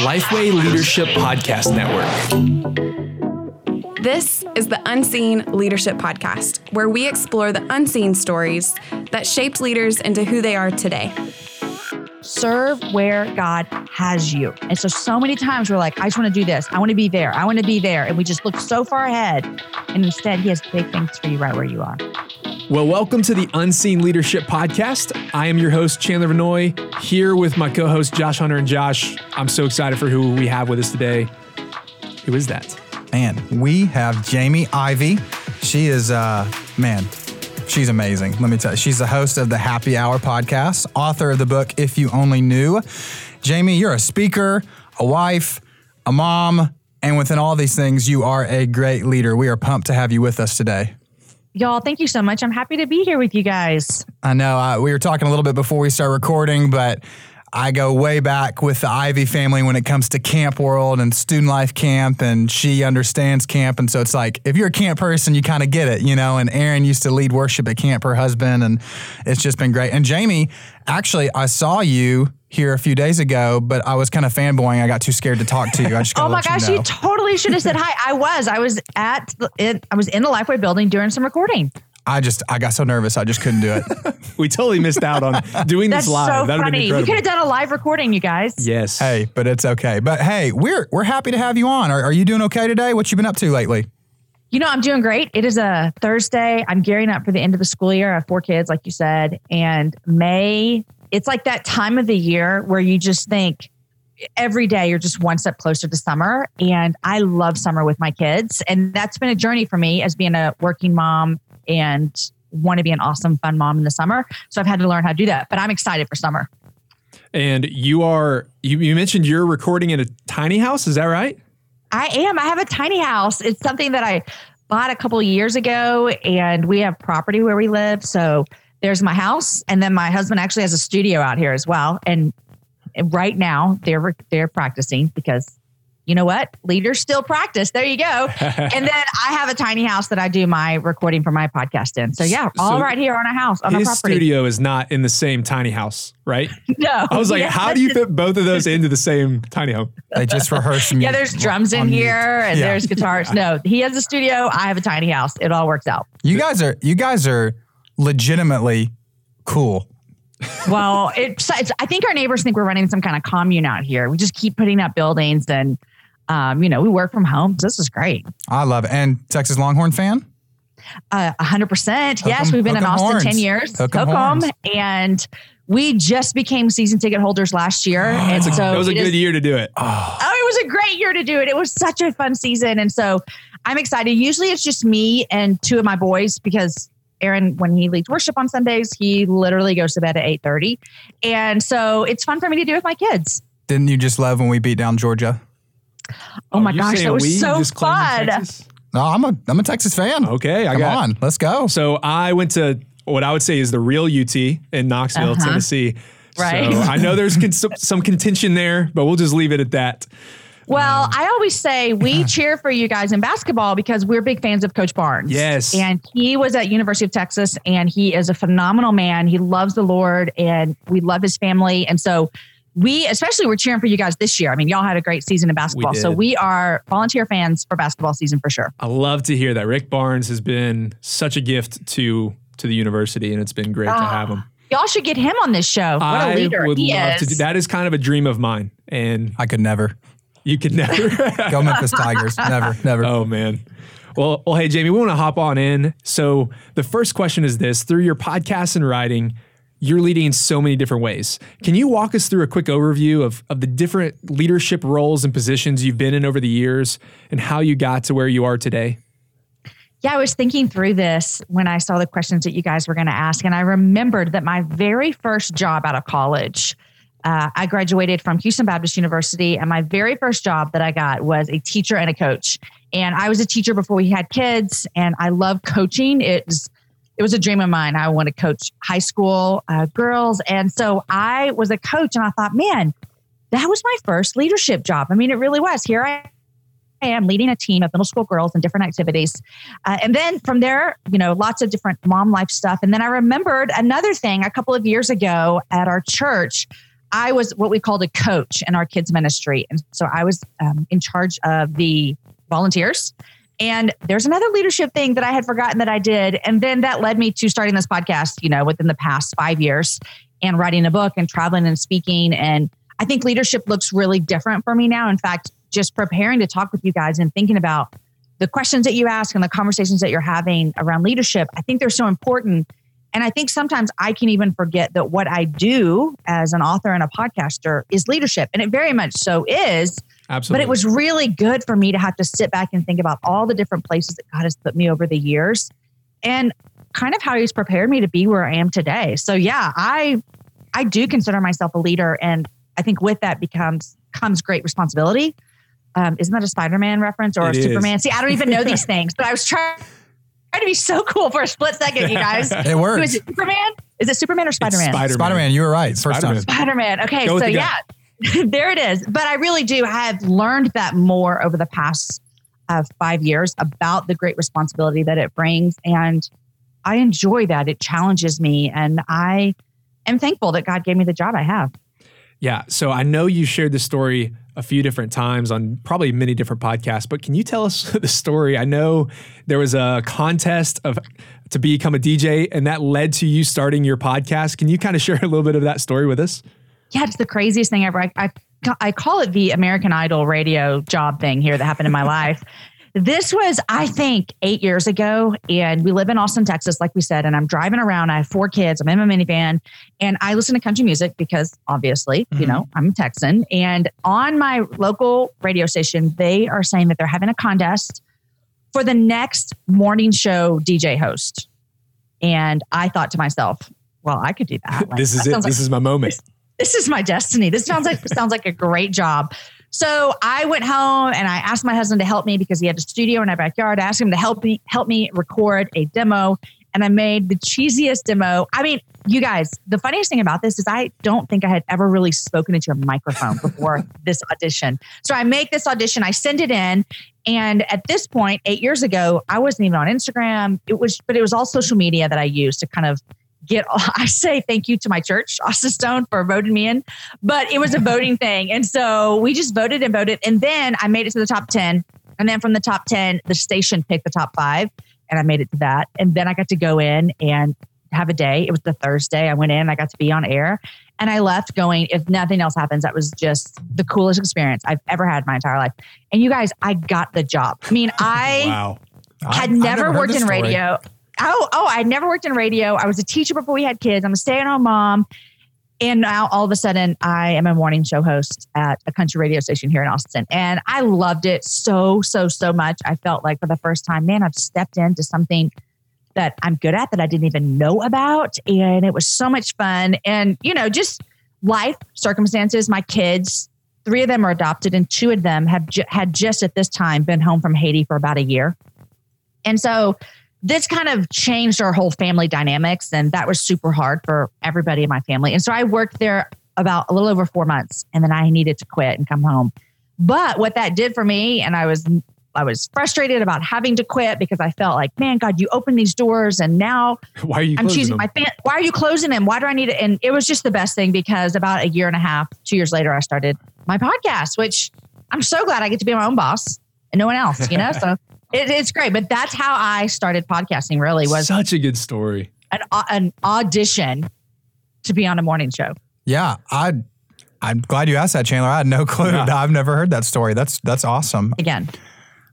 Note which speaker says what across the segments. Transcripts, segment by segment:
Speaker 1: Lifeway Leadership Podcast Network.
Speaker 2: This is the Unseen Leadership Podcast, where we explore the unseen stories that shaped leaders into who they are today.
Speaker 3: Serve where God has you. And so, so many times we're like, I just want to do this. I want to be there. I want to be there. And we just look so far ahead. And instead, He has big things for you right where you are.
Speaker 1: Well, welcome to the Unseen Leadership Podcast. I am your host, Chandler Vanoy, here with my co host, Josh Hunter and Josh. I'm so excited for who we have with us today. Who is that?
Speaker 4: Man, we have Jamie Ivey. She is, uh, man, she's amazing. Let me tell you, she's the host of the Happy Hour podcast, author of the book If You Only Knew. Jamie, you're a speaker, a wife, a mom, and within all these things, you are a great leader. We are pumped to have you with us today.
Speaker 3: Y'all, thank you so much. I'm happy to be here with you guys.
Speaker 4: I know uh, we were talking a little bit before we start recording, but I go way back with the Ivey family when it comes to camp world and student life camp, and she understands camp. And so it's like, if you're a camp person, you kind of get it, you know. And Aaron used to lead worship at camp, her husband, and it's just been great. And Jamie, actually, I saw you here a few days ago, but I was kind of fanboying. I got too scared to talk to you. I just
Speaker 3: oh my gosh, you,
Speaker 4: you,
Speaker 3: know. totally should have said hi. I was. I was at. It, I was in the Lifeway building doing some recording.
Speaker 4: I just I got so nervous I just couldn't do it.
Speaker 1: we totally missed out on doing
Speaker 3: That's
Speaker 1: this live.
Speaker 3: so
Speaker 1: That'd
Speaker 3: funny. We could have done a live recording, you guys.
Speaker 1: Yes.
Speaker 4: Hey, but it's okay. But hey, we're we're happy to have you on. Are, are you doing okay today? What you been up to lately?
Speaker 3: You know, I'm doing great. It is a Thursday. I'm gearing up for the end of the school year. I have four kids, like you said, and May it's like that time of the year where you just think every day you're just one step closer to summer. And I love summer with my kids. And that's been a journey for me as being a working mom and want to be an awesome, fun mom in the summer. So I've had to learn how to do that. But I'm excited for summer.
Speaker 1: And you are, you, you mentioned you're recording in a tiny house. Is that right?
Speaker 3: I am. I have a tiny house. It's something that I bought a couple of years ago, and we have property where we live. So there's my house, and then my husband actually has a studio out here as well. And right now they're they're practicing because you know what? Leaders still practice. There you go. And then i have a tiny house that i do my recording for my podcast in. So yeah all so right here on a house on
Speaker 1: his
Speaker 3: a property.
Speaker 1: studio is not in the same tiny house right?
Speaker 3: No.
Speaker 1: I was like yeah. how do you fit both of those into the same tiny home?
Speaker 4: They just rehearse
Speaker 3: yeah there's drums in here and yeah. there's guitars. No he has a studio. I have a tiny house. It all works out.
Speaker 4: You guys are you guys are legitimately cool
Speaker 3: well, it's, it's, I think our neighbors think we're running some kind of commune out here. We just keep putting up buildings and, um, you know, we work from home. So this is great.
Speaker 4: I love it. And Texas Longhorn fan?
Speaker 3: Uh, a hundred percent. Yes. We've been in Austin horns. 10 years.
Speaker 4: Hook 'em
Speaker 3: and we just became season ticket holders last year. and
Speaker 1: a,
Speaker 3: so
Speaker 1: it was a good is, year to do it.
Speaker 3: Oh. oh, it was a great year to do it. It was such a fun season. And so I'm excited. Usually it's just me and two of my boys because Aaron, when he leads worship on Sundays, he literally goes to bed at 8.30. And so it's fun for me to do with my kids.
Speaker 4: Didn't you just love when we beat down Georgia?
Speaker 3: Oh, oh my gosh, that was so fun.
Speaker 4: No, I'm a I'm a Texas fan.
Speaker 1: Okay,
Speaker 4: I Come
Speaker 1: got
Speaker 4: on, let's go.
Speaker 1: So I went to what I would say is the real UT in Knoxville, uh-huh. Tennessee.
Speaker 3: Right.
Speaker 1: So I know there's con- some contention there, but we'll just leave it at that.
Speaker 3: Well, um, I always say we cheer for you guys in basketball because we're big fans of Coach Barnes.
Speaker 1: Yes.
Speaker 3: And he was at University of Texas and he is a phenomenal man. He loves the Lord and we love his family. And so we especially we're cheering for you guys this year. I mean, y'all had a great season in basketball. We so we are volunteer fans for basketball season for sure.
Speaker 1: I love to hear that. Rick Barnes has been such a gift to to the university and it's been great to have ah, him.
Speaker 3: Y'all should get him on this show. What
Speaker 1: I
Speaker 3: a leader
Speaker 1: would
Speaker 3: he
Speaker 1: love
Speaker 3: is.
Speaker 1: to do that is kind of a dream of mine. And
Speaker 4: I could never.
Speaker 1: You could never
Speaker 4: go Memphis Tigers. Never, never.
Speaker 1: Oh man. Well, well, hey Jamie, we want to hop on in. So the first question is this: through your podcast and writing, you're leading in so many different ways. Can you walk us through a quick overview of, of the different leadership roles and positions you've been in over the years and how you got to where you are today?
Speaker 3: Yeah, I was thinking through this when I saw the questions that you guys were going to ask. And I remembered that my very first job out of college uh, I graduated from Houston Baptist University, and my very first job that I got was a teacher and a coach. And I was a teacher before we had kids, and I love coaching. It was it was a dream of mine. I want to coach high school uh, girls, and so I was a coach, and I thought, man, that was my first leadership job. I mean, it really was. Here I am leading a team of middle school girls in different activities. Uh, and then from there, you know, lots of different mom life stuff. And then I remembered another thing a couple of years ago at our church I was what we called a coach in our kids ministry, and so I was um, in charge of the volunteers. And there's another leadership thing that I had forgotten that I did, and then that led me to starting this podcast. You know, within the past five years, and writing a book and traveling and speaking. And I think leadership looks really different for me now. In fact, just preparing to talk with you guys and thinking about the questions that you ask and the conversations that you're having around leadership, I think they're so important. And I think sometimes I can even forget that what I do as an author and a podcaster is leadership. And it very much so is.
Speaker 1: Absolutely.
Speaker 3: But it was really good for me to have to sit back and think about all the different places that God has put me over the years and kind of how he's prepared me to be where I am today. So yeah, I I do consider myself a leader and I think with that becomes comes great responsibility. Um, isn't that a Spider-Man reference or
Speaker 1: It
Speaker 3: a
Speaker 1: is.
Speaker 3: Superman? See, I don't even know these things, but I was trying trying to be so cool for a split second, you guys.
Speaker 4: It
Speaker 3: Who
Speaker 4: works.
Speaker 3: is it? Superman? Is it Superman or Spider-Man?
Speaker 1: Spider-Man.
Speaker 4: You were right. First
Speaker 1: Spider-Man.
Speaker 4: time.
Speaker 3: Spider Man. Okay,
Speaker 1: Go
Speaker 3: so
Speaker 1: the
Speaker 3: yeah, there it is. But I really do have learned that more over the past uh, five years about the great responsibility that it brings, and I enjoy that. It challenges me, and I am thankful that God gave me the job I have.
Speaker 1: Yeah. So I know you shared the story a few different times on probably many different podcasts, but can you tell us the story? I know there was a contest of to become a DJ and that led to you starting your podcast. Can you kind of share a little bit of that story with us?
Speaker 3: Yeah, it's the craziest thing ever. I, I, I call it the American Idol radio job thing here that happened in my life. This was, I think, eight years ago, and we live in Austin, Texas, like we said. And I'm driving around. I have four kids. I'm in my minivan, and I listen to country music because, obviously, you mm-hmm. know, I'm a Texan. And on my local radio station, they are saying that they're having a contest for the next morning show DJ host. And I thought to myself, well, I could do that. Like,
Speaker 1: this is
Speaker 3: that
Speaker 1: it.
Speaker 3: sounds like
Speaker 1: This is my moment.
Speaker 3: this is my destiny. This sounds like sounds like a great job. So I went home and I asked my husband to help me because he had a studio in our backyard. I asked him to help me help me record a demo, and I made the cheesiest demo. I mean, you guys, the funniest thing about this is I don't think I had ever really spoken into a microphone before this audition. So I make this audition, I send it in, and at this point, eight years ago, I wasn't even on Instagram. It was, but it was all social media that I used to kind of get I say thank you to my church, Austin Stone, for voting me in. But it was a voting thing. And so we just voted and voted. And then I made it to the top 10. And then from the top 10, the station picked the top five. And I made it to that. And then I got to go in and have a day. It was the Thursday. I went in, I got to be on air. And I left going, if nothing else happens, that was just the coolest experience I've ever had my entire life. And you guys, I got the job. I mean, I
Speaker 1: Wow.
Speaker 3: had
Speaker 4: I've
Speaker 3: never, worked in radio. Oh, oh, I'd never worked in radio. I was a teacher before we had kids. I'm a stay-at-home mom. And now all of a sudden I am a morning show host at a country radio station here in Austin. And I loved it so, so, so much. I felt like for the first time, man, I've stepped into something that I'm good at that I didn't even know about. And it was so much fun. And, you know, just life circumstances, my kids, three of them are adopted and two of them have ju- had just at this time been home from Haiti for about a year. And so this kind of changed our whole family dynamics. And that was super hard for everybody in my family. And so I worked there about a little over four months and then I needed to quit and come home. But what that did for me, and I was I was frustrated about having to quit because I felt like, man, God, you opened these doors and now
Speaker 1: Why are you
Speaker 3: I'm choosing
Speaker 1: them?
Speaker 3: my fan. Why are you closing them? Why do I need it? And it was just the best thing because about a year and a half, two years later, I started my podcast, which I'm so glad I get to be my own boss and no one else, you know? so it, it's great. But that's how I started podcasting really was
Speaker 1: Such a good story.
Speaker 3: an, an audition to be on a morning show.
Speaker 4: Yeah, I. I'm glad you asked that, Chandler. I had no clue.
Speaker 1: Yeah.
Speaker 4: I've never heard that story. That's that's awesome.
Speaker 3: Again,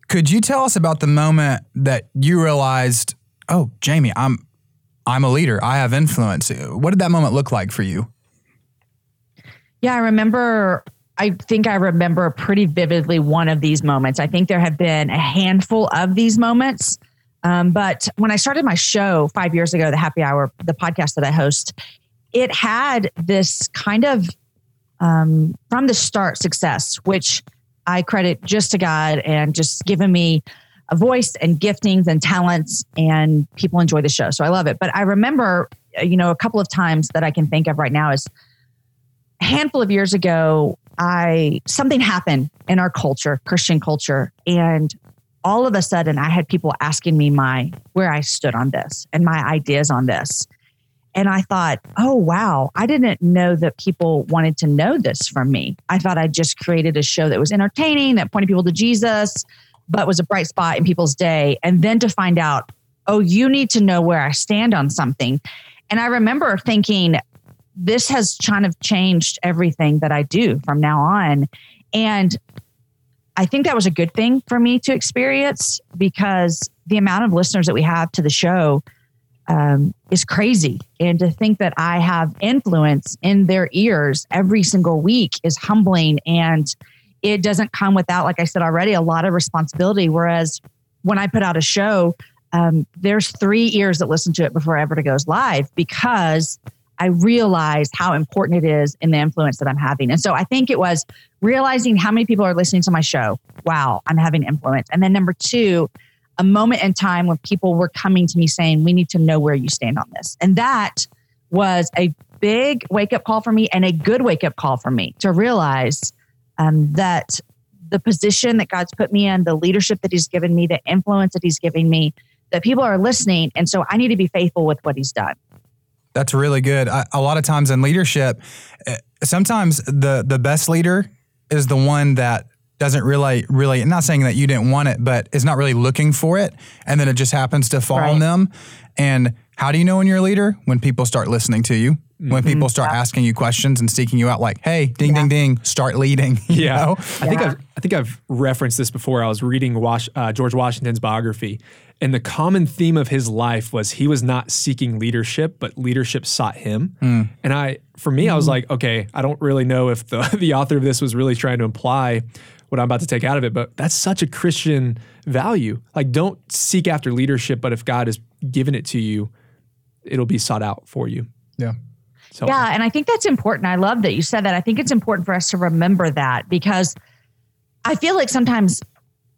Speaker 4: Could you tell us about the moment that you realized, oh, Jamie, I'm I'm a leader. I have influence. What did that moment look like for you?
Speaker 3: Yeah, I remember. I think I remember pretty vividly one of these moments. I think there have been a handful of these moments. Um, but when I started my show five years ago, the Happy Hour, the podcast that I host, it had this kind of um, from the start success, which I credit just to God and just giving me a voice and giftings and talents, and people enjoy the show. So I love it. But I remember, uh, you know, a couple of times that I can think of right now is a handful of years ago, I something happened in our culture, Christian culture, and all of a sudden I had people asking me my where I stood on this and my ideas on this. And I thought, oh, wow, I didn't know that people wanted to know this from me. I thought I just created a show that was entertaining, that pointed people to Jesus, but was a bright spot in people's day. And then to find out, oh, you need to know where I stand on something. And I remember thinking, this has kind of changed everything that I do from now on. And I think that was a good thing for me to experience because the amount of listeners that we have to the show um, is crazy. And to think that I have influence in their ears every single week is humbling. And it doesn't come without, like I said already, a lot of responsibility. Whereas when I put out a show, um, there's three ears that listen to it before it ever goes live because I realized how important it is in the influence that I'm having. And so I think it was realizing how many people are listening to my show. Wow, I'm having influence. And then number two, a moment in time when people were coming to me saying, we need to know where you stand on this. And that was a big wake up call for me and a good wake up call for me to realize um, that the position that God's put me in, the leadership that He's given me, the influence that He's giving me, that people are listening. And so I need to be faithful with what He's done.
Speaker 4: That's really good. I, a lot of times in leadership, eh, sometimes the the best leader is the one that doesn't really really not saying that you didn't want it, but is not really looking for it, and then it just happens to fall right. on them. And how do you know when you're a leader? When people start listening to you. Mm-hmm. When people start yeah. asking you questions and seeking you out, like, "Hey, ding, yeah. ding, ding, start leading."
Speaker 1: yeah,
Speaker 4: know?
Speaker 1: I think I've I think I've referenced this before. I was reading Was- uh, George Washington's biography, and the common theme of his life was he was not seeking leadership, but leadership sought him. Mm. And I, for me, mm. I was hmm. like, okay, I don't really know if the, the author of this was really trying to imply what I'm about to take out of it, but that's such a Christian value. Like, don't seek after leadership, but if God has given it to you, it'll be sought out for you.
Speaker 4: Yeah.
Speaker 3: So, yeah. And I think that's important. I love that you said that. I think it's important for us to remember that because I feel like sometimes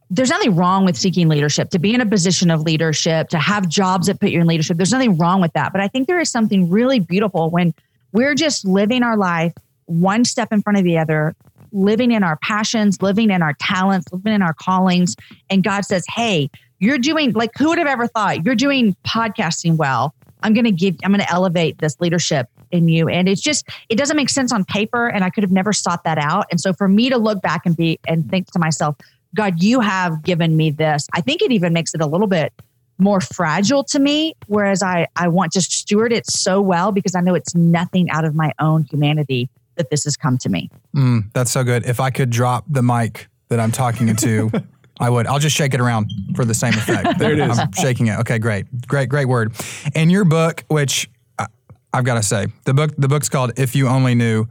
Speaker 3: there's nothing wrong with seeking leadership, to be in a position of leadership, to have jobs that put you in leadership. There's nothing wrong with that. But I think there is something really beautiful when we're just living our life one step in front of the other, living in our passions, living in our talents, living in our callings. And God says, Hey, you're doing like, who would have ever thought you're doing podcasting well? I'm going to give, I'm going to elevate this leadership in you. And it's just, it doesn't make sense on paper. And I could have never sought that out. And so for me to look back and be, and think to myself, God, you have given me this. I think it even makes it a little bit more fragile to me, whereas I, I want to steward it so well because I know it's nothing out of my own humanity that this has come to me.
Speaker 4: Mm, that's so good. If I could drop the mic that I'm talking into, I would. I'll just shake it around for the same effect.
Speaker 1: there it is.
Speaker 4: I'm shaking it. Okay, great, great, great word. In your book, which I, I've got to say, the book, the book's called "If You Only Knew."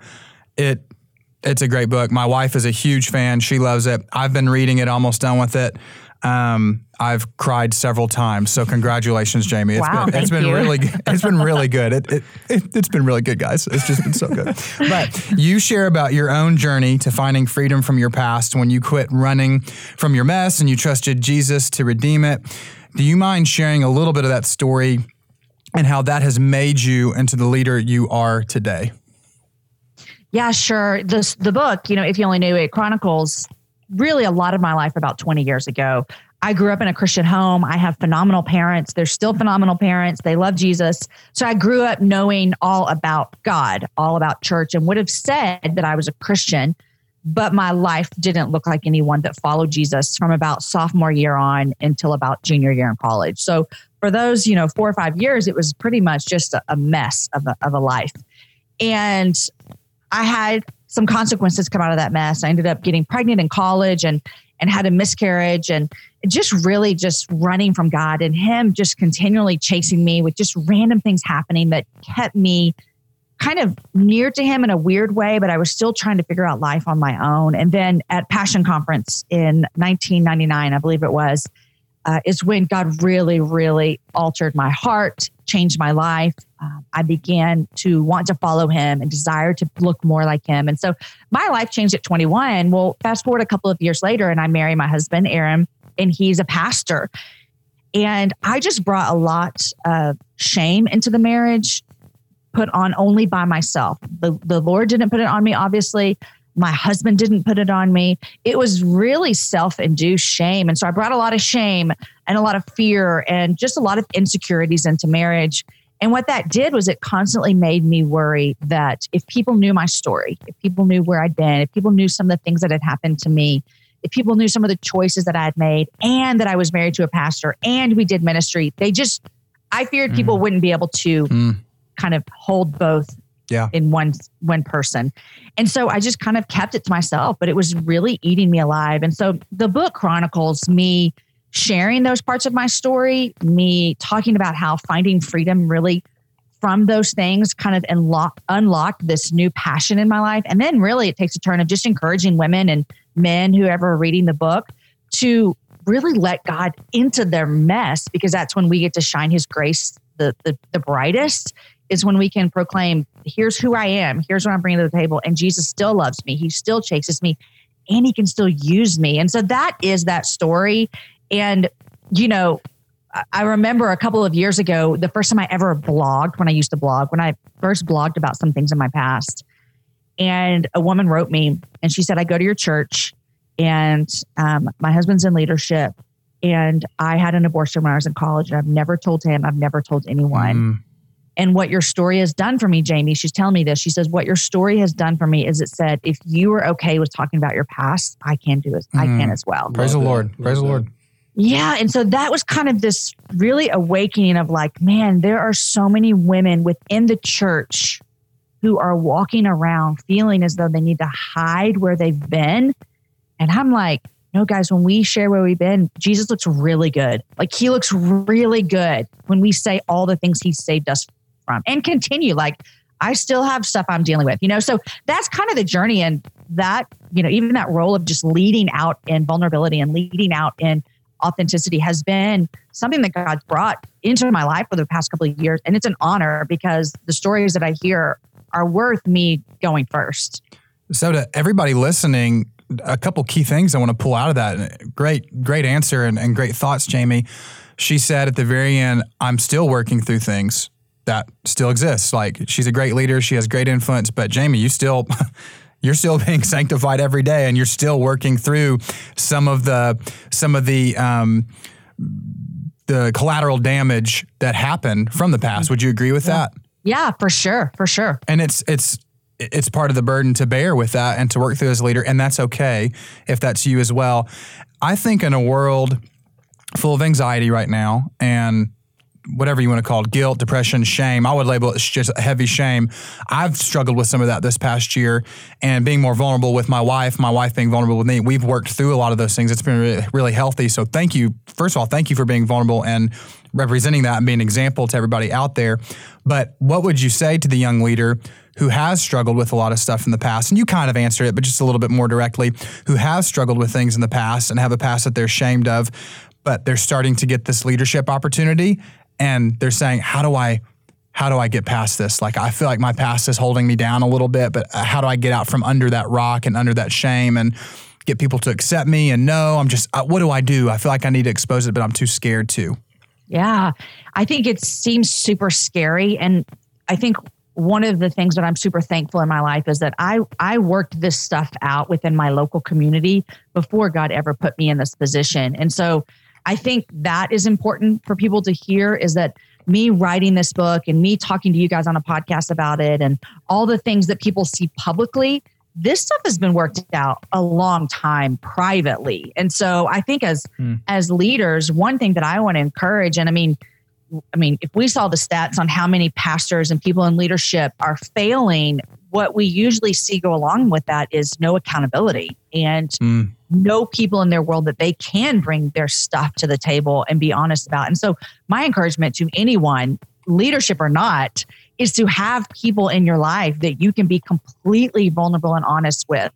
Speaker 4: It it's a great book. My wife is a huge fan. She loves it. I've been reading it, almost done with it. Um, I've cried several times. So congratulations, Jamie. It's
Speaker 3: wow,
Speaker 4: been it's been
Speaker 3: you.
Speaker 4: really it's been really good. It, it, it has been really good, guys. It's just been so good. but you share about your own journey to finding freedom from your past when you quit running from your mess and you trusted Jesus to redeem it. Do you mind sharing a little bit of that story and how that has made you into the leader you are today?
Speaker 3: Yeah, sure. This the book, you know, if you only knew it chronicles really a lot of my life about 20 years ago. I grew up in a Christian home. I have phenomenal parents. They're still phenomenal parents. They love Jesus. So I grew up knowing all about God, all about church, and would have said that I was a Christian, but my life didn't look like anyone that followed Jesus from about sophomore year on until about junior year in college. So for those, you know, four or five years, it was pretty much just a, mess of a, of a life. And I had some consequences come out of that mess. I ended up getting pregnant in college and and had a miscarriage and just really just running from God and him just continually chasing me with just random things happening that kept me kind of near to him in a weird way, but I was still trying to figure out life on my own. And then at Passion Conference in 1999, I believe it was, uh, is when God really, really altered my heart, changed my life. Uh, I began to want to follow him and desire to look more like him. And so my life changed at 21. Well, fast forward a couple of years later, and I marry my husband, Aaron, and he's a pastor. And I just brought a lot of shame into the marriage, put on only by myself. The, the Lord didn't put it on me, obviously. My husband didn't put it on me. It was really self induced shame. And so I brought a lot of shame and a lot of fear and just a lot of insecurities into marriage. And what that did was it constantly made me worry that if people knew my story, if people knew where I'd been, if people knew some of the things that had happened to me, if people knew some of the choices that I had made and that I was married to a pastor and we did ministry, they just, I feared people
Speaker 4: Mm.
Speaker 3: wouldn't be able to
Speaker 4: Mm.
Speaker 3: kind of hold both
Speaker 4: Yeah.
Speaker 3: in one one person. And so I just kind of kept it to myself, but it was really eating me alive. And so the book chronicles me sharing those parts of my story, me talking about how finding freedom really from those things kind of unlock, unlocked this new passion in my life. And then really it takes a turn of just encouraging women and men, whoever are reading the book, to really let God into their mess because that's when we get to shine his grace the, the, the brightest is when we can proclaim, here's who I am, here's what I'm bringing to the table. And Jesus still loves me, he still chases me, and he can still use me. And so that is that story. And, you know, I- remember a couple of years ago, the first time I ever blogged, when I used to blog, when I first blogged about some things in my past. And a woman wrote me and she said, I go to your church and um, my husband's in leadership. And I had an abortion when I was in college and I've never told him, I've never told anyone.
Speaker 4: Mm.
Speaker 3: And what your story has done for me, Jamie, she's telling me this. She says, What your story has done for me is it said, if you are okay with talking about your past, I can do it. I
Speaker 4: Mm.
Speaker 3: can as well.
Speaker 4: Praise
Speaker 5: Love
Speaker 4: the
Speaker 5: that.
Speaker 4: Lord.
Speaker 5: Love
Speaker 4: Praise the. Lord.
Speaker 3: Yeah. And so that was kind of this really awakening of like, man, there are so many women within the church who are walking around feeling as though they need to hide where they've been. And I'm like, no, guys, when we share where we've been, Jesus looks really good. Like he looks really good when we say all the things he saved us from and continue. Like I still have stuff I'm dealing with, you know? So that's kind of the journey. And that, you know, even that role of just leading out in vulnerability and leading out in authenticity has been something that God's brought into my life for the past couple of years. And it's an honor because the stories that I hear are worth me going first.
Speaker 4: So to everybody listening, a couple key things I want to pull out of that. Great, great answer and, and great thoughts, Jamie. She said at the very end, I'm still working through things that still exists. Like she's a great leader, she has great influence, but Jamie, you still you're still being sanctified every day and you're still working through some of the some of the um the collateral damage that happened from the past. Would you agree with that?
Speaker 3: Yeah, for sure. For sure.
Speaker 4: and it's it's it's part of the burden to bear with that and to work through as a leader and that's okay if that's you as well i think in a world full of anxiety right now and whatever you want to call it guilt depression shame i would label it just heavy shame. I've struggled with some of that this past year and being more vulnerable with my wife my wife being vulnerable with me we've worked through a lot of those things. It's been really, really healthy. So thank you first of all thank you for being vulnerable and representing that and being an example to everybody out there. But what would you say to the young leader who has struggled with a lot of stuff in the past, and you kind of answered it, but just a little bit more directly, who has struggled with things in the past and have a past that they're ashamed of, but they're starting to get this leadership opportunity and they're saying, How do I how do I get past this? Like I feel like my past is holding me down a little bit, but uh, how do I get out from under that rock and under that shame and get people to accept me and no, I'm just uh, what do I do? I feel like I need to expose it, but I'm too scared to.
Speaker 3: Yeah. I think it seems super scary. And I think one of the things that I'm super thankful in my life is that I I worked this stuff out within my local community before God ever put me in this position. And so I think that is important for people to hear is that me writing this book and me talking to you guys on a podcast about it and all the things that people see publicly this stuff has been worked out a long time privately and so i think as
Speaker 4: Hmm.
Speaker 3: as leaders one thing that i want to encourage and i mean I mean, if we saw the stats on how many pastors and people in leadership are failing, what we usually see go along with that is no accountability and
Speaker 4: Mm.
Speaker 3: no people in their world that they can bring their stuff to the table and be honest about. And so, my encouragement to anyone, leadership or not, is to have people in your life that you can be completely vulnerable and honest with.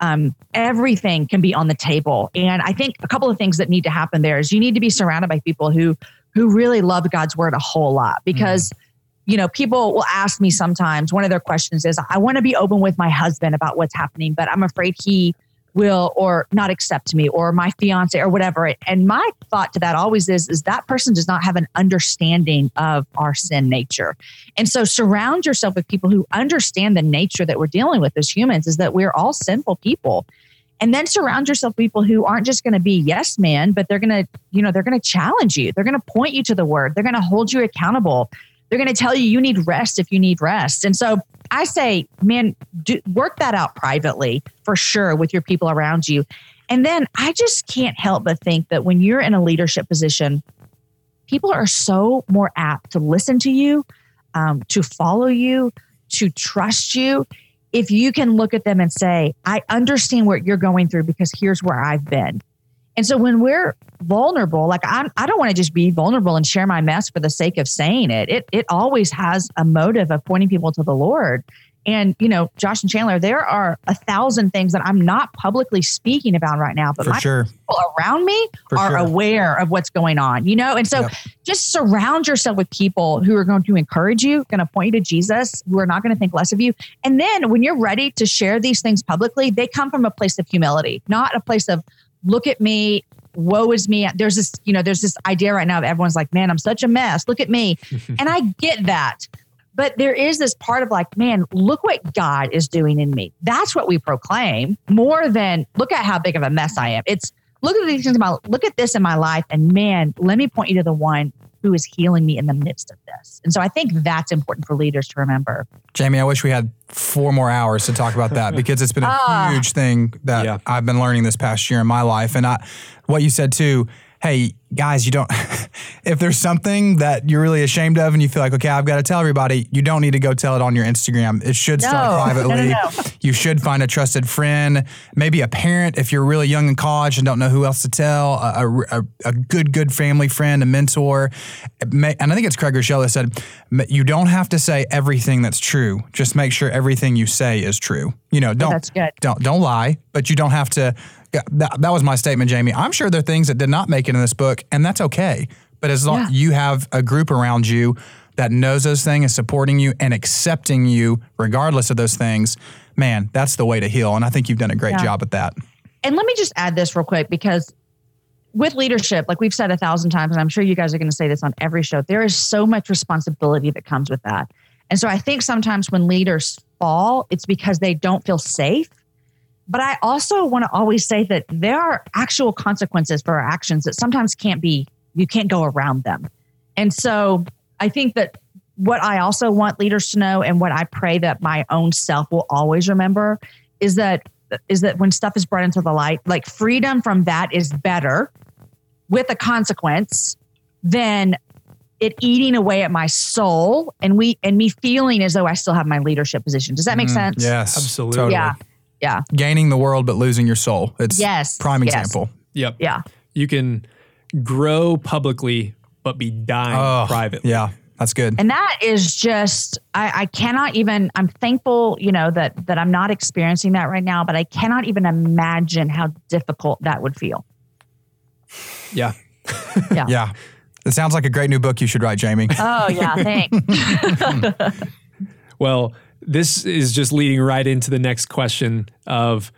Speaker 3: Um, everything can be on the table. And I think a couple of things that need to happen there is you need to be surrounded by people who who really love God's word a whole lot because you know people will ask me sometimes one of their questions is I want to be open with my husband about what's happening but I'm afraid he will or not accept me or my fiance or whatever. And my thought to that always is is that person does not have an understanding of our sin nature. And so surround yourself with people who understand the nature that we're dealing with as humans is that we're all sinful people. And then surround yourself with people who aren't just going to be yes man but they're going to you know they're going to challenge you. They're going to point you to the word. They're going to hold you accountable They're going to tell you you need rest if you need rest. And so I say, man, do, work that out privately for sure with your people around you. And then I just can't help but think that when you're in a leadership position, people are so more apt to listen to you, um, to follow you, to trust you. If you can look at them and say, I understand what you're going through because here's where I've been. And so when we're vulnerable, like I'm, I don't want to just be vulnerable and share my mess for the sake of saying it. It it always has a motive of pointing people to the Lord. And you know, Josh and Chandler, there are a thousand things that I'm not publicly speaking about right now, but
Speaker 4: For
Speaker 3: my
Speaker 4: sure.
Speaker 3: people around me
Speaker 4: For
Speaker 3: are
Speaker 4: sure.
Speaker 3: aware of what's going on. You know, and so
Speaker 4: Yep.
Speaker 3: just surround yourself with people who are going to encourage you, going to point you to Jesus, who are not going to think less of you. And then when you're ready to share these things publicly, they come from a place of humility, not a place of look at me, woe is me. There's this, you know, there's this idea right now of everyone's like, man, I'm such a mess. Look at me. and I get that. But there is this part of like, man, look what God is doing in me. That's what we proclaim more than look at how big of a mess I am. It's look at these things about look at this in my life and man, let me point you to the one who is healing me in the midst of this. And so I think that's important for leaders to remember.
Speaker 4: Jamie, I wish we had four more hours to talk about that because it's been a
Speaker 3: Ah.
Speaker 4: huge thing that
Speaker 1: Yeah.
Speaker 4: I've been learning this past year in my life. And I, what you said too, hey, guys, you don't, if there's something that you're really ashamed of and you feel like, okay, I've got to tell everybody, you don't need to go tell it on your Instagram. It should start privately.
Speaker 3: No, no, no.
Speaker 4: You should find a trusted friend, maybe a parent if you're really young in college and don't know who else to tell, a, a, a good, good family friend, a mentor. May- And I think it's Craig Groeschel that said, you don't have to say everything that's true. Just make sure everything you say is true. You know, don't, don't, don't lie, but you don't have to. That, that was my statement, Jamie. I'm sure there are things that did not make it in this book, and that's okay. But as long
Speaker 3: Yeah.
Speaker 4: you have a group around you that knows those things, is supporting you and accepting you regardless of those things, man, that's the way to heal. And I think you've done a great
Speaker 3: Yeah.
Speaker 4: job at that.
Speaker 3: And let me just add this real quick because with leadership, like we've said a thousand times, and I'm sure you guys are going to say this on every show, there is so much responsibility that comes with that. And so I think sometimes when leaders fall, it's because they don't feel safe. But I also want to always say that there are actual consequences for our actions that sometimes can't be, you can't go around them. And so I think that what I also want leaders to know and what I pray that my own self will always remember is that is that when stuff is brought into the light, like freedom from that is better with a consequence than it eating away at my soul and we and me feeling as though I still have my leadership position. Does that make
Speaker 4: Mm,
Speaker 3: sense?
Speaker 4: Yes.
Speaker 1: Absolutely.
Speaker 3: Yeah. Yeah.
Speaker 4: Gaining the world but losing your soul. It's
Speaker 3: Yes.
Speaker 4: prime
Speaker 3: Yes.
Speaker 4: example.
Speaker 1: Yep.
Speaker 3: Yeah.
Speaker 1: You can grow publicly, but be dying
Speaker 4: Oh,
Speaker 1: privately.
Speaker 4: Yeah, that's good.
Speaker 3: And that is just I, I cannot even I'm thankful, you know, that that I'm not experiencing that right now, but I cannot even imagine how difficult that would feel.
Speaker 1: Yeah.
Speaker 4: yeah. Yeah. It sounds like a great new book you should write, Jamie.
Speaker 3: Oh yeah, thanks. Hmm.
Speaker 1: Well, this is just leading right into the next question of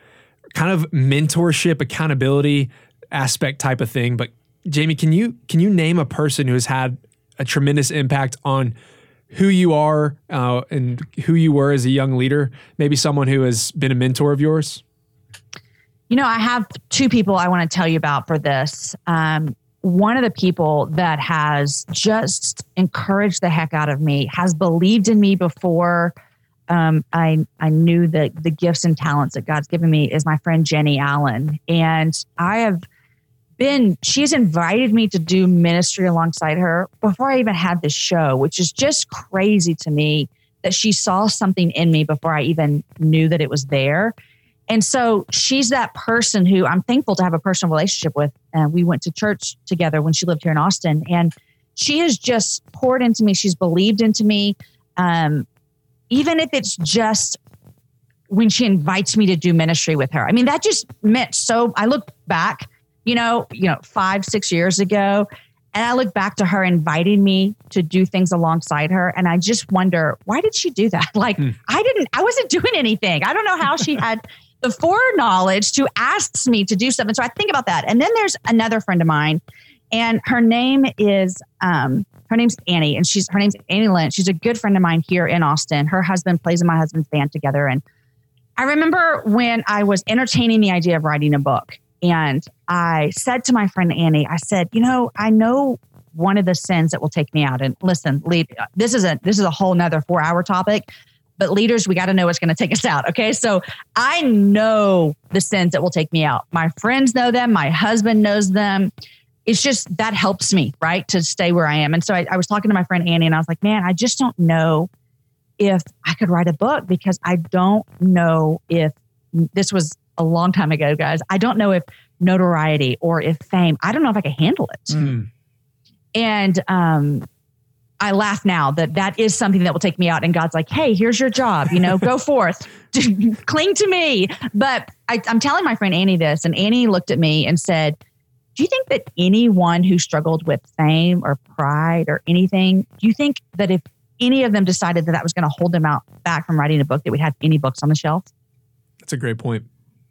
Speaker 1: kind of mentorship, accountability aspect type of thing. But Jamie, can you can you name a person who has had a tremendous impact on who you are uh, and who you were as a young leader? Maybe someone who has been a mentor of yours.
Speaker 3: You know, I have two people I want to tell you about for this. Um, one of the people that has just encouraged the heck out of me, has believed in me before um, I I knew the the gifts and talents that God's given me, is my friend Jennie Allen, and I have been. She's invited me to do ministry alongside her before I even had this show, which is just crazy to me that she saw something in me before I even knew that it was there. And so she's that person who I'm thankful to have a personal relationship with. And we went to church together when she lived here in Austin. And she has just poured into me. She's believed into me. Um, even if it's just when she invites me to do ministry with her. I mean, that just meant so I look back, you know, you know, five, six years ago, and I look back to her inviting me to do things alongside her. And I just wonder, why did she do that? Like,
Speaker 1: Hmm.
Speaker 3: I didn't, I wasn't doing anything. I don't know how she had the foreknowledge to ask me to do something. So I think about that. And then there's another friend of mine, and her name is, um, her name's Annie, and she's her name's Annie Lynch. She's a good friend of mine here in Austin. Her husband plays in my husband's band together. And I remember when I was entertaining the idea of writing a book, and I said to my friend Annie, I said, you know, I know one of the sins that will take me out. And listen, lead, this is a this is a whole nother four hour topic. But leaders, we got to know what's going to take us out. Okay. So I know the sins that will take me out. My friends know them. My husband knows them. It's just that helps me, right, to stay where I am. And so I, I was talking to my friend Annie and I was like, man, I just don't know if I could write a book because I don't know if this was a long time ago, guys. I don't know if notoriety or if fame, I don't know if I can handle it.
Speaker 1: Mm.
Speaker 3: And um, I laugh now that that is something that will take me out. And God's like, hey, here's your job, you know, go forth, cling to me. But I, I'm telling my friend Annie this, and Annie looked at me and said, do you think that anyone who struggled with fame or pride or anything, do you think that if any of them decided that that was going to hold them out back from writing a book, that we'd have any books on the shelf?
Speaker 1: That's a great point.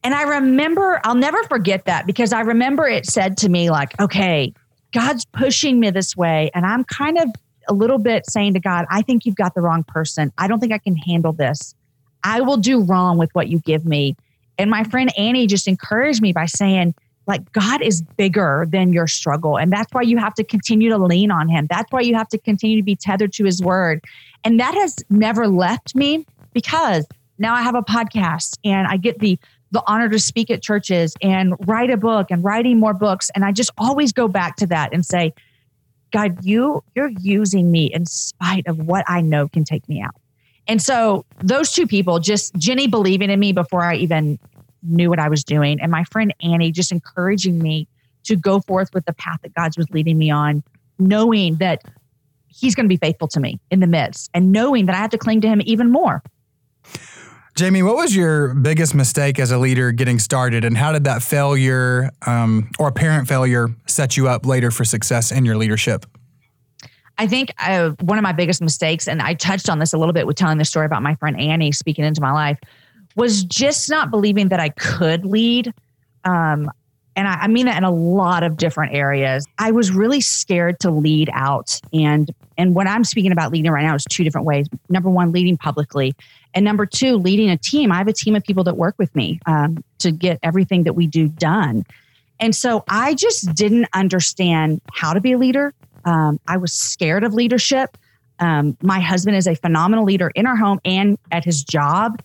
Speaker 3: And I remember, I'll never forget that because I remember it said to me, like, okay, God's pushing me this way. And I'm kind of a little bit saying to God, I think you've got the wrong person. I don't think I can handle this. I will do wrong with what you give me. And my friend Annie just encouraged me by saying, like, God is bigger than your struggle. And that's why you have to continue to lean on Him. That's why you have to continue to be tethered to His word. And that has never left me because now I have a podcast and I get the the honor to speak at churches and write a book and writing more books and i just always go back to that and say god you you're using me in spite of what i know can take me out and so those two people just jennie believing in me before i even knew what i was doing and my friend annie just encouraging me to go forth with the path that god was leading me on knowing that he's going to be faithful to me in the midst and knowing that i have to cling to him even more
Speaker 4: Jamie, what was your biggest mistake as a leader getting started, and how did that failure um, or apparent failure set you up later for success in your leadership?
Speaker 3: I think uh, one of my biggest mistakes, and I touched on this a little bit with telling the story about my friend Annie speaking into my life, was just not believing that I could lead. Um, and I, I mean that in a lot of different areas. I was really scared to lead out, and and what I'm speaking about leading right now is two different ways. Number one, leading publicly, and number two, leading a team. I have a team of people that work with me um, to get everything that we do done. And so I just didn't understand how to be a leader. Um, I was scared of leadership. Um, my husband is a phenomenal leader in our home and at his job.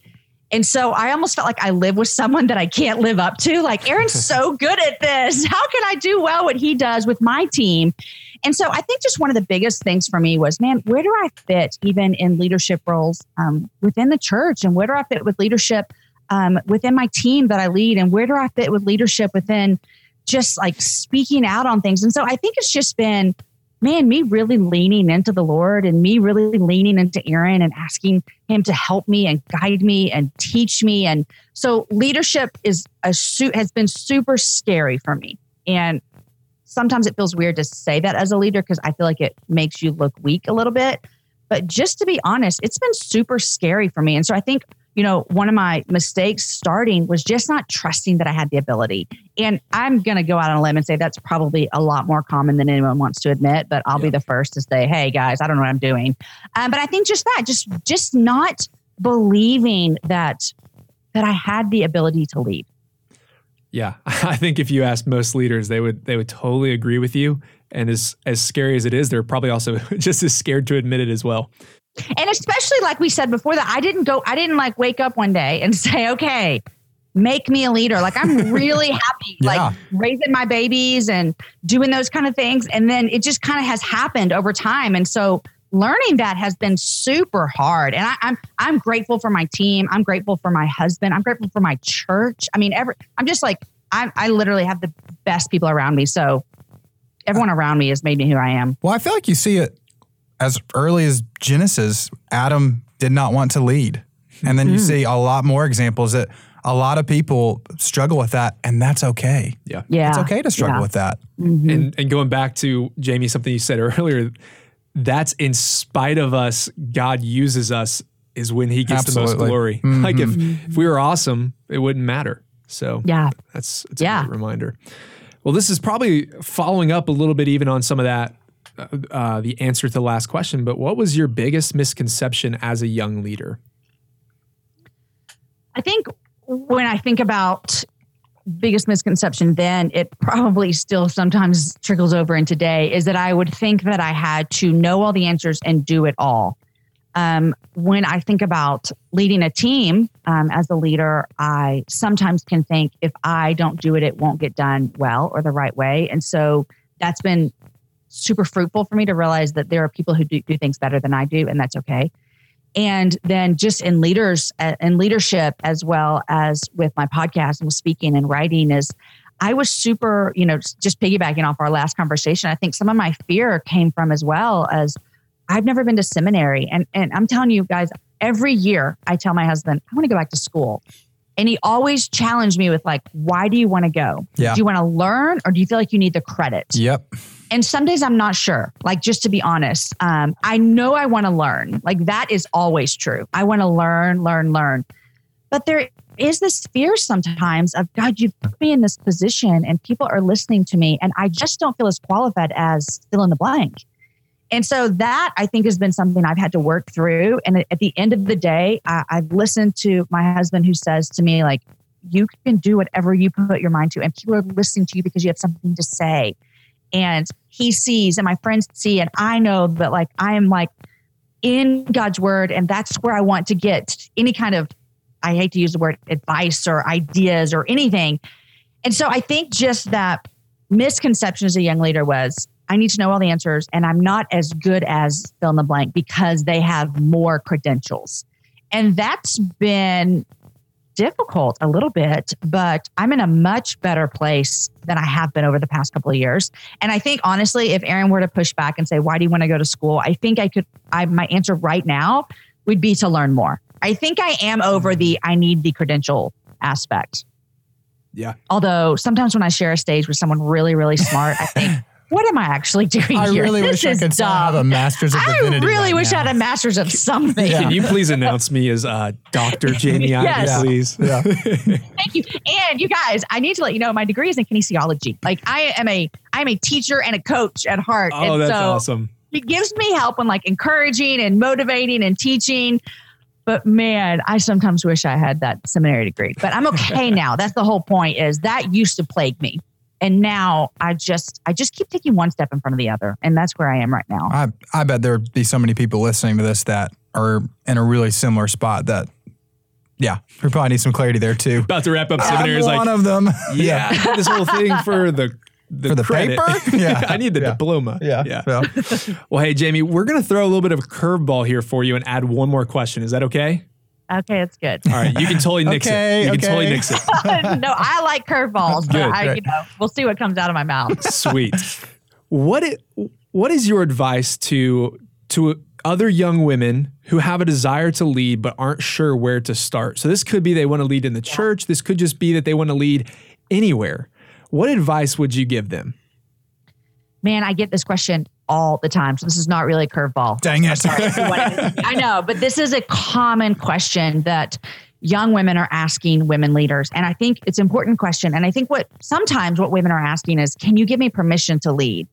Speaker 3: And so I almost felt like I live with someone that I can't live up to. Like, Aaron's so good at this. How can I do well what he does with my team? And so I think just one of the biggest things for me was, man, where do I fit even in leadership roles um, within the church? And where do I fit with leadership um, within my team that I lead? And where do I fit with leadership within just like speaking out on things? And so I think it's just been man, me really leaning into the Lord and me really leaning into Aaron and asking him to help me and guide me and teach me. And so leadership is a suit has been super scary for me. And sometimes it feels weird to say that as a leader because I feel like it makes you look weak a little bit. But just to be honest, it's been super scary for me. And so I think you know, one of my mistakes starting was just not trusting that I had the ability. And I'm going to go out on a limb and say that's probably a lot more common than anyone wants to admit, but I'll yeah. be the first to say, "Hey guys, I don't know what I'm doing." Um, but I think just that, just just not believing that that I had the ability to lead.
Speaker 1: Yeah, I think if you asked most leaders, they would they would totally agree with you. And as as scary as it is, they're probably also just as scared to admit it as well.
Speaker 3: And especially like we said before that, I didn't go, I didn't like wake up one day and say, okay, make me a leader. Like I'm really happy, yeah. like raising my babies and doing those kind of things. And then it just kind of has happened over time. And so learning that has been super hard. And I, am I'm, I'm grateful for my team. I'm grateful for my husband. I'm grateful for my church. I mean, every I'm just like I I literally have the best people around me. So everyone around me has made me who I am.
Speaker 4: Well, I feel like you see it as early as Genesis, Adam did not want to lead. And then mm-hmm. you see a lot more examples that a lot of people struggle with that, and that's okay.
Speaker 1: Yeah.
Speaker 3: Yeah.
Speaker 4: It's okay to struggle
Speaker 3: yeah.
Speaker 4: with that.
Speaker 1: Mm-hmm. And, and going back to Jamie, something you said earlier, that's in spite of us, God uses us is when he gets Absolutely. the most glory. Mm-hmm. Like if, if we were awesome, it wouldn't matter. So
Speaker 3: yeah,
Speaker 1: that's, that's yeah. a great reminder. Well, this is probably following up a little bit even on some of that uh, the answer to the last question, but what was your biggest misconception as a young leader?
Speaker 3: I think when I think about biggest misconception then, it probably still sometimes trickles over in today, is that I would think that I had to know all the answers and do it all. Um, when I think about leading a team um, as a leader, I sometimes can think if I don't do it, it won't get done well or the right way. And so that's been super fruitful for me to realize that there are people who do, do things better than I do, and that's okay. And then just in leaders uh, in leadership as well as with my podcast and with speaking and writing is I was super, you know, just piggybacking off our last conversation. I think some of my fear came from as well as I've never been to seminary. And and I'm telling you guys, every year I tell my husband, I want to go back to school. And he always challenged me with like, why do you want to go?
Speaker 4: Yeah.
Speaker 3: Do you want to learn or do you feel like you need the credit?
Speaker 4: Yep.
Speaker 3: And some days I'm not sure. Like just to be honest, um, I know I want to learn. Like that is always true. I want to learn, learn, learn. But there is this fear sometimes of God, you've put me in this position and people are listening to me, and I just don't feel as qualified as fill in the blank. And so that I think has been something I've had to work through. And at the end of the day, I, I've listened to my husband who says to me, like, you can do whatever you put your mind to, and people are listening to you because you have something to say. And he sees, and my friends see, and I know that like I am like in God's word, and that's where I want to get any kind of, I hate to use the word advice or ideas or anything. And so I think just that misconception as a young leader was I need to know all the answers, and I'm not as good as fill in the blank because they have more credentials. And that's been difficult a little bit, but I'm in a much better place than I have been over the past couple of years. And I think honestly, if Aaron were to push back and say, "Why do you want to go to school?" I think I could. I my answer right now would be to learn more. I think I am over the I need the credential aspect.
Speaker 1: Yeah.
Speaker 3: Although sometimes when I share a stage with someone really, really smart, I think, what am I actually doing
Speaker 4: I
Speaker 3: here?
Speaker 4: really
Speaker 3: this
Speaker 4: wish I
Speaker 3: is
Speaker 4: could still
Speaker 3: dumb.
Speaker 4: have a master's of
Speaker 3: I really
Speaker 4: right
Speaker 3: wish
Speaker 4: now.
Speaker 3: I had a master's of something.
Speaker 4: Yeah.
Speaker 1: Can you please announce me as uh, Dr. Jamie Ivey,
Speaker 3: Yes.
Speaker 1: please?
Speaker 4: Yeah.
Speaker 3: Thank you. And you guys, I need to let you know my degree is in kinesiology. Like I am a I am a teacher and a coach at heart.
Speaker 1: Oh,
Speaker 3: and
Speaker 1: that's
Speaker 3: so
Speaker 1: awesome.
Speaker 3: it gives me help when like encouraging and motivating and teaching. But man, I sometimes wish I had that seminary degree. But I'm okay now. That's the whole point is that used to plague me. And now I just I just keep taking one step in front of the other. And that's where I am right now.
Speaker 4: I, I bet there'd be so many people listening to this that are in a really similar spot that, yeah, we probably need some clarity there too.
Speaker 1: About to wrap up
Speaker 4: I'm
Speaker 1: seminary is
Speaker 4: one of them.
Speaker 1: yeah, I did this whole thing for the the,
Speaker 4: For the
Speaker 1: credit.
Speaker 4: paper? Yeah.
Speaker 1: I need the
Speaker 4: Yeah.
Speaker 1: diploma.
Speaker 4: Yeah.
Speaker 1: yeah.
Speaker 4: Yeah.
Speaker 1: Well, hey, Jamie, we're gonna throw a little bit of a curveball here for you and add one more question. Is that okay?
Speaker 3: Okay, it's good.
Speaker 1: All right, you can totally nix
Speaker 4: Okay,
Speaker 1: it. You can totally nix it.
Speaker 3: no, I like curveballs, but
Speaker 1: Good,
Speaker 3: I,
Speaker 4: great.
Speaker 3: you know, we'll see what comes out of my mouth.
Speaker 1: Sweet. What it, what is your advice to to other young women who have a desire to lead but aren't sure where to start? So this could be they want to lead in the church. This could just be that they want to lead anywhere. What advice would you give them?
Speaker 3: Man, I get this question all the time. So this is not really a curveball.
Speaker 4: Dang it.
Speaker 3: I know, but this is a common question that young women are asking women leaders. And I think it's an important question. And I think what sometimes what women are asking is, can you give me permission to lead?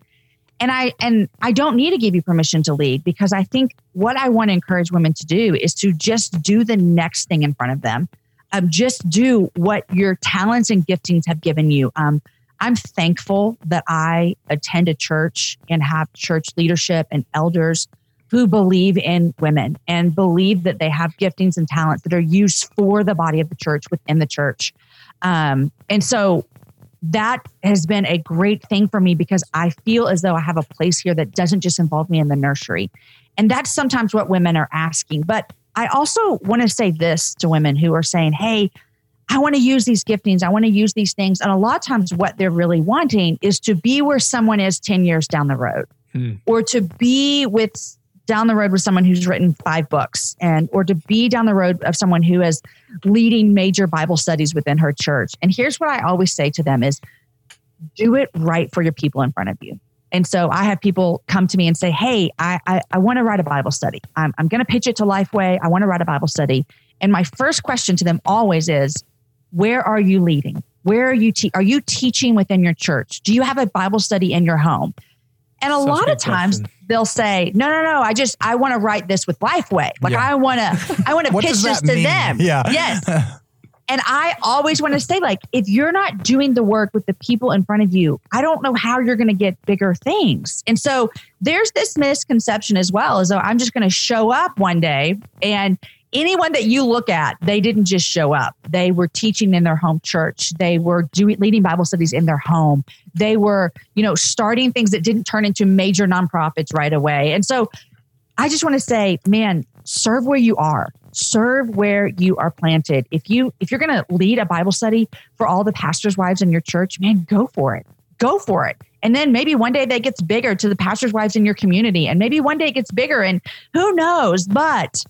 Speaker 3: And I and I don't need to give you permission to lead because I think what I want to encourage women to do is to just do the next thing in front of them. Um, just do what your talents and giftings have given you. Um, I'm thankful that I attend a church and have church leadership and elders who believe in women and believe that they have giftings and talents that are used for the body of the church within the church. Um, and so that has been a great thing for me because I feel as though I have a place here that doesn't just involve me in the nursery. And that's sometimes what women are asking. But I also want to say this to women who are saying, hey, I want to use these giftings. I want to use these things. And a lot of times, what they're really wanting is to be where someone is 10 years down the road
Speaker 1: Hmm.
Speaker 3: or to be with down the road with someone who's written five books and or to be down the road of someone who is leading major bible studies within her church and here's what i always say to them is do it right for your people in front of you and so i have people come to me and say hey i i, I want to write a bible study i'm, I'm going to pitch it to lifeway i want to write a bible study and my first question to them always is where are you leading where are you te- are you teaching within your church do you have a bible study in your home and a
Speaker 1: Such
Speaker 3: lot of times
Speaker 1: question.
Speaker 3: they'll say, "No, no, no. I just I want to write this with Lifeway. Like
Speaker 4: Yeah.
Speaker 3: I want to I want to pitch this
Speaker 4: that
Speaker 3: to
Speaker 4: mean?
Speaker 3: them."
Speaker 4: Yeah.
Speaker 3: Yes. And I always want to say, like, if you're not doing the work with the people in front of you, I don't know how you're going to get bigger things. And so there's this misconception as well, as though I'm just going to show up one day and anyone that you look at, they didn't just show up. They were teaching in their home church. They were doing leading Bible studies in their home. They were, you know, starting things that didn't turn into major nonprofits right away. And so I just want to say, man, serve where you are. Serve where you are planted. If you if you're going to lead a Bible study for all the pastors' wives in your church, man, go for it. Go for it. And then maybe one day that gets bigger to the pastors' wives in your community. And maybe one day it gets bigger and who knows, but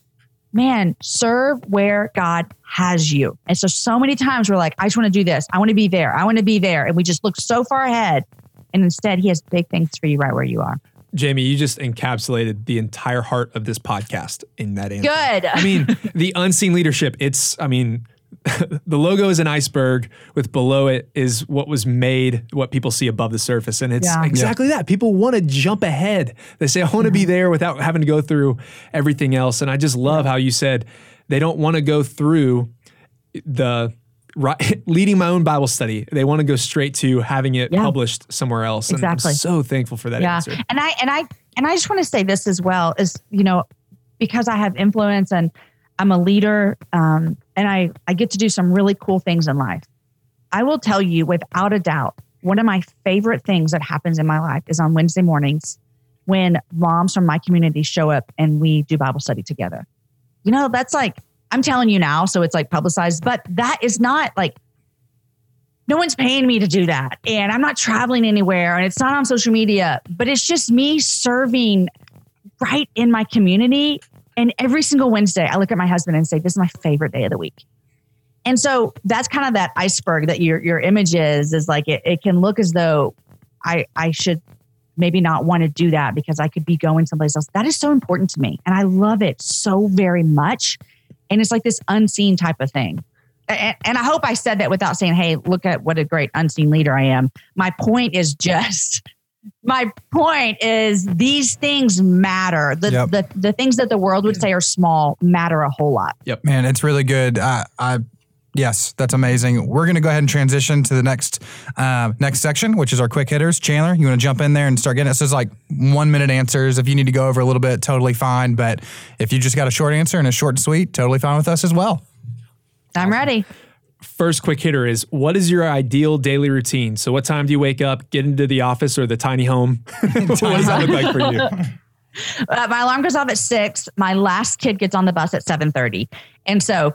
Speaker 3: man, serve where God has you. And so, so many times we're like, I just want to do this. I want to be there. I want to be there. And we just look so far ahead. And instead, He has big things for you right where you are.
Speaker 1: Jamie, you just encapsulated the entire heart of this podcast in that answer.
Speaker 3: Good.
Speaker 1: I mean, the unseen leadership, it's, I mean, the logo is an iceberg. With below it is what was made what people see above the surface. And it's
Speaker 3: Yeah.
Speaker 1: exactly that. People want to jump ahead. They say i want to be there without having to go through everything else. And i just love how you said they don't want to go through the right, leading my own bible study. They want to go straight to having it
Speaker 3: Yeah.
Speaker 1: published somewhere else. And
Speaker 3: Exactly.
Speaker 1: i'm so thankful for that
Speaker 3: yeah.
Speaker 1: answer.
Speaker 3: And I and I and I just want to say this as well is you know because I have influence and I'm a leader um, and I I get to do some really cool things in life. I will tell you without a doubt one of my favorite things that happens in my life is on Wednesday mornings when moms from my community show up and we do Bible study together. You know, that's like I'm telling you now, so it's like publicized, but that is not like no one's paying me to do that. And I'm not traveling anywhere and it's not on social media, but it's just me serving right in my community. And every single Wednesday, I look at my husband and say, This is my favorite day of the week. And so that's kind of that iceberg that your your image is, is like it, it can look as though I I should maybe not want to do that because I could be going someplace else. That is so important to me. And I love it so very much. And it's like this unseen type of thing and, and I hope I said that without saying, "Hey, look at what a great unseen leader I am." My point is just, my point is these things matter. The
Speaker 4: Yep.
Speaker 3: the, the things that the world would say are small matter a whole lot.
Speaker 4: Yep, man, it's really good. I, I yes, that's amazing. We're gonna go ahead and transition to the next uh, next section, which is our quick hitters. Chandler, you want to jump in there and start getting it? So it's like one minute answers. If you need to go over a little bit, totally fine. But if you just got a short answer and a short and sweet, totally fine with us as well.
Speaker 3: I'm ready.
Speaker 1: First quick hitter is what is your ideal daily routine? So what time do you wake up, get into the office or the tiny home? what does that look like for you?
Speaker 3: Uh, my alarm goes off at six. My last kid gets on the bus at seven thirty, and so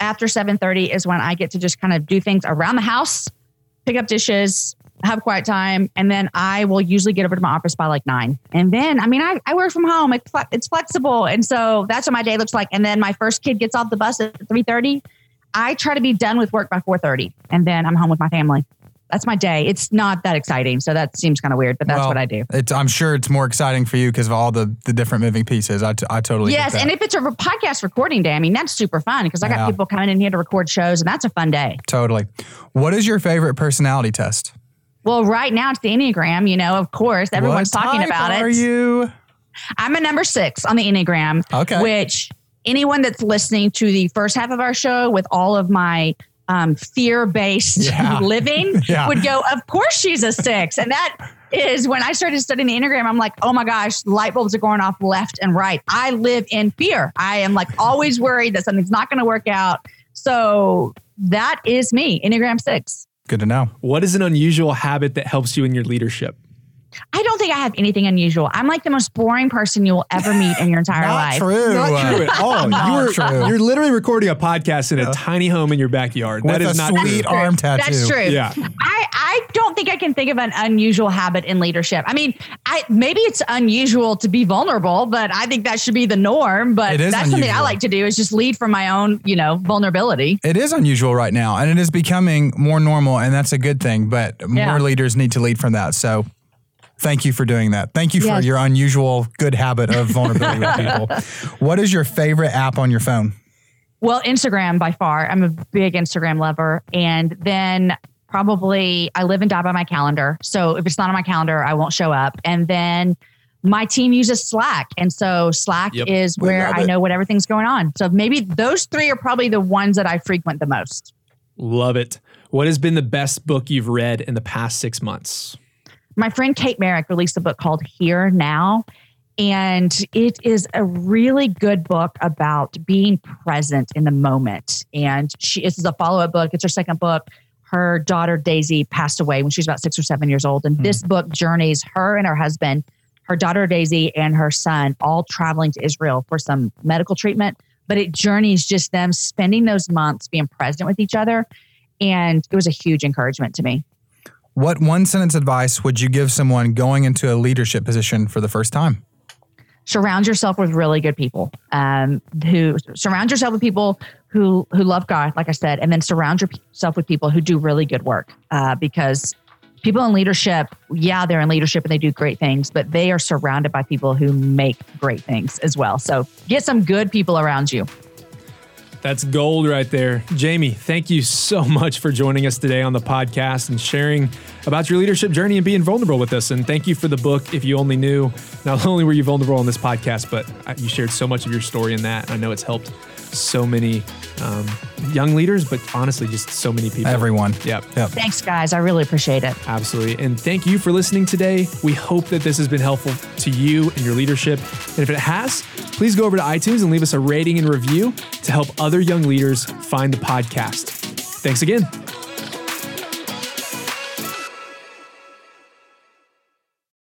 Speaker 3: after seven thirty is when I get to just kind of do things around the house, pick up dishes, have quiet time, and then I will usually get over to my office by like nine. And then, I mean, I, I work from home. It's, it's flexible, and so that's what my day looks like. And then my first kid gets off the bus at three thirty. I try to be done with work by four thirty, and then I'm home with my family. That's my day. It's not that exciting, so that seems kind of weird, but that's
Speaker 4: Well,
Speaker 3: what I do.
Speaker 4: It's, I'm sure it's more exciting for you because of all the the different moving pieces. I, t- I totally get
Speaker 3: Yes, and if it's a podcast recording day, I mean that's super fun because I got
Speaker 4: Yeah.
Speaker 3: people coming in here to record shows, and that's a fun day.
Speaker 4: totally. What is your favorite personality test?
Speaker 3: Well, right now it's the Enneagram. You know, of course, everyone's
Speaker 4: What
Speaker 3: talking about
Speaker 4: Are
Speaker 3: it.
Speaker 4: Are you?
Speaker 3: I'm a number six on the Enneagram.
Speaker 4: Okay.
Speaker 3: Which anyone that's listening to the first half of our show with all of my um, fear-based
Speaker 4: Yeah.
Speaker 3: living
Speaker 4: Yeah.
Speaker 3: would go, of course she's a six, and that is when I started studying the Enneagram. I'm like, oh my gosh, light bulbs are going off left and right. I live in fear. I am like always worried that something's not going to work out. So that is me, Enneagram six.
Speaker 4: Good to know.
Speaker 1: What is an unusual habit that helps you in your leadership?
Speaker 3: I don't think I have anything unusual. I'm like the most boring person you will ever meet in your entire
Speaker 4: Not
Speaker 3: life.
Speaker 4: true.
Speaker 1: Not true at all.
Speaker 4: Not
Speaker 1: you're,
Speaker 4: true.
Speaker 1: you're literally recording a podcast in a tiny home in your backyard.
Speaker 4: With
Speaker 1: that is
Speaker 4: a
Speaker 1: not
Speaker 4: sweet
Speaker 1: true.
Speaker 4: arm tattoo.
Speaker 3: That's true.
Speaker 1: Yeah.
Speaker 3: I, I don't think I can think of an unusual habit in leadership. I mean, I maybe it's unusual to be vulnerable, but I think that should be the norm. But
Speaker 4: It is
Speaker 3: that's something I like to do is just lead from my own, you know, vulnerability.
Speaker 4: It is unusual right now, and it is becoming more normal, and that's a good thing. But more
Speaker 3: Yeah.
Speaker 4: leaders need to lead from that. So, thank you for doing that. Thank you for
Speaker 3: Yes.
Speaker 4: your unusual good habit of vulnerability with people. What is your favorite app on your phone?
Speaker 3: Well, Instagram by far. I'm a big Instagram lover. And then probably I live and die by my calendar. So if it's not on my calendar, I won't show up. And then my team uses Slack. And so Slack
Speaker 1: Yep.
Speaker 3: is where I know what everything's going on. So maybe those three are probably the ones that I frequent the most.
Speaker 1: Love it. What has been the best book you've read in the past six months?
Speaker 3: My friend Kate Merrick released a book called Here Now. And it is a really good book about being present in the moment. And she this is a follow-up book. It's her second book. Her daughter Daisy passed away when she was about six or seven years old. And mm. this book journeys her and her husband, her daughter Daisy, and her son all traveling to Israel for some medical treatment. But it journeys just them spending those months being present with each other. And it was a huge encouragement to me.
Speaker 4: What one sentence advice would you give someone going into a leadership position for the first time?
Speaker 3: surround yourself with really good people um, who surround yourself with people who who love God, like I said, and then surround yourself with people who do really good work uh, because people in leadership, yeah, they're in leadership and they do great things, but they are surrounded by people who make great things as well. So get some good people around you.
Speaker 1: That's gold right there. Jamie, thank you so much for joining us today on the podcast and sharing about your leadership journey and being vulnerable with us. And thank you for the book. If you only knew, not only were you vulnerable on this podcast, but you shared so much of your story in that. I know it's helped so many um, young leaders, but honestly, just so many people.
Speaker 4: Everyone.
Speaker 1: Yep.
Speaker 4: yep.
Speaker 3: Thanks, guys. I really appreciate it.
Speaker 1: Absolutely. And thank you for listening today. We hope that this has been helpful to you and your leadership. And if it has, please go over to iTunes and leave us a rating and review to help other young leaders find the podcast. Thanks again.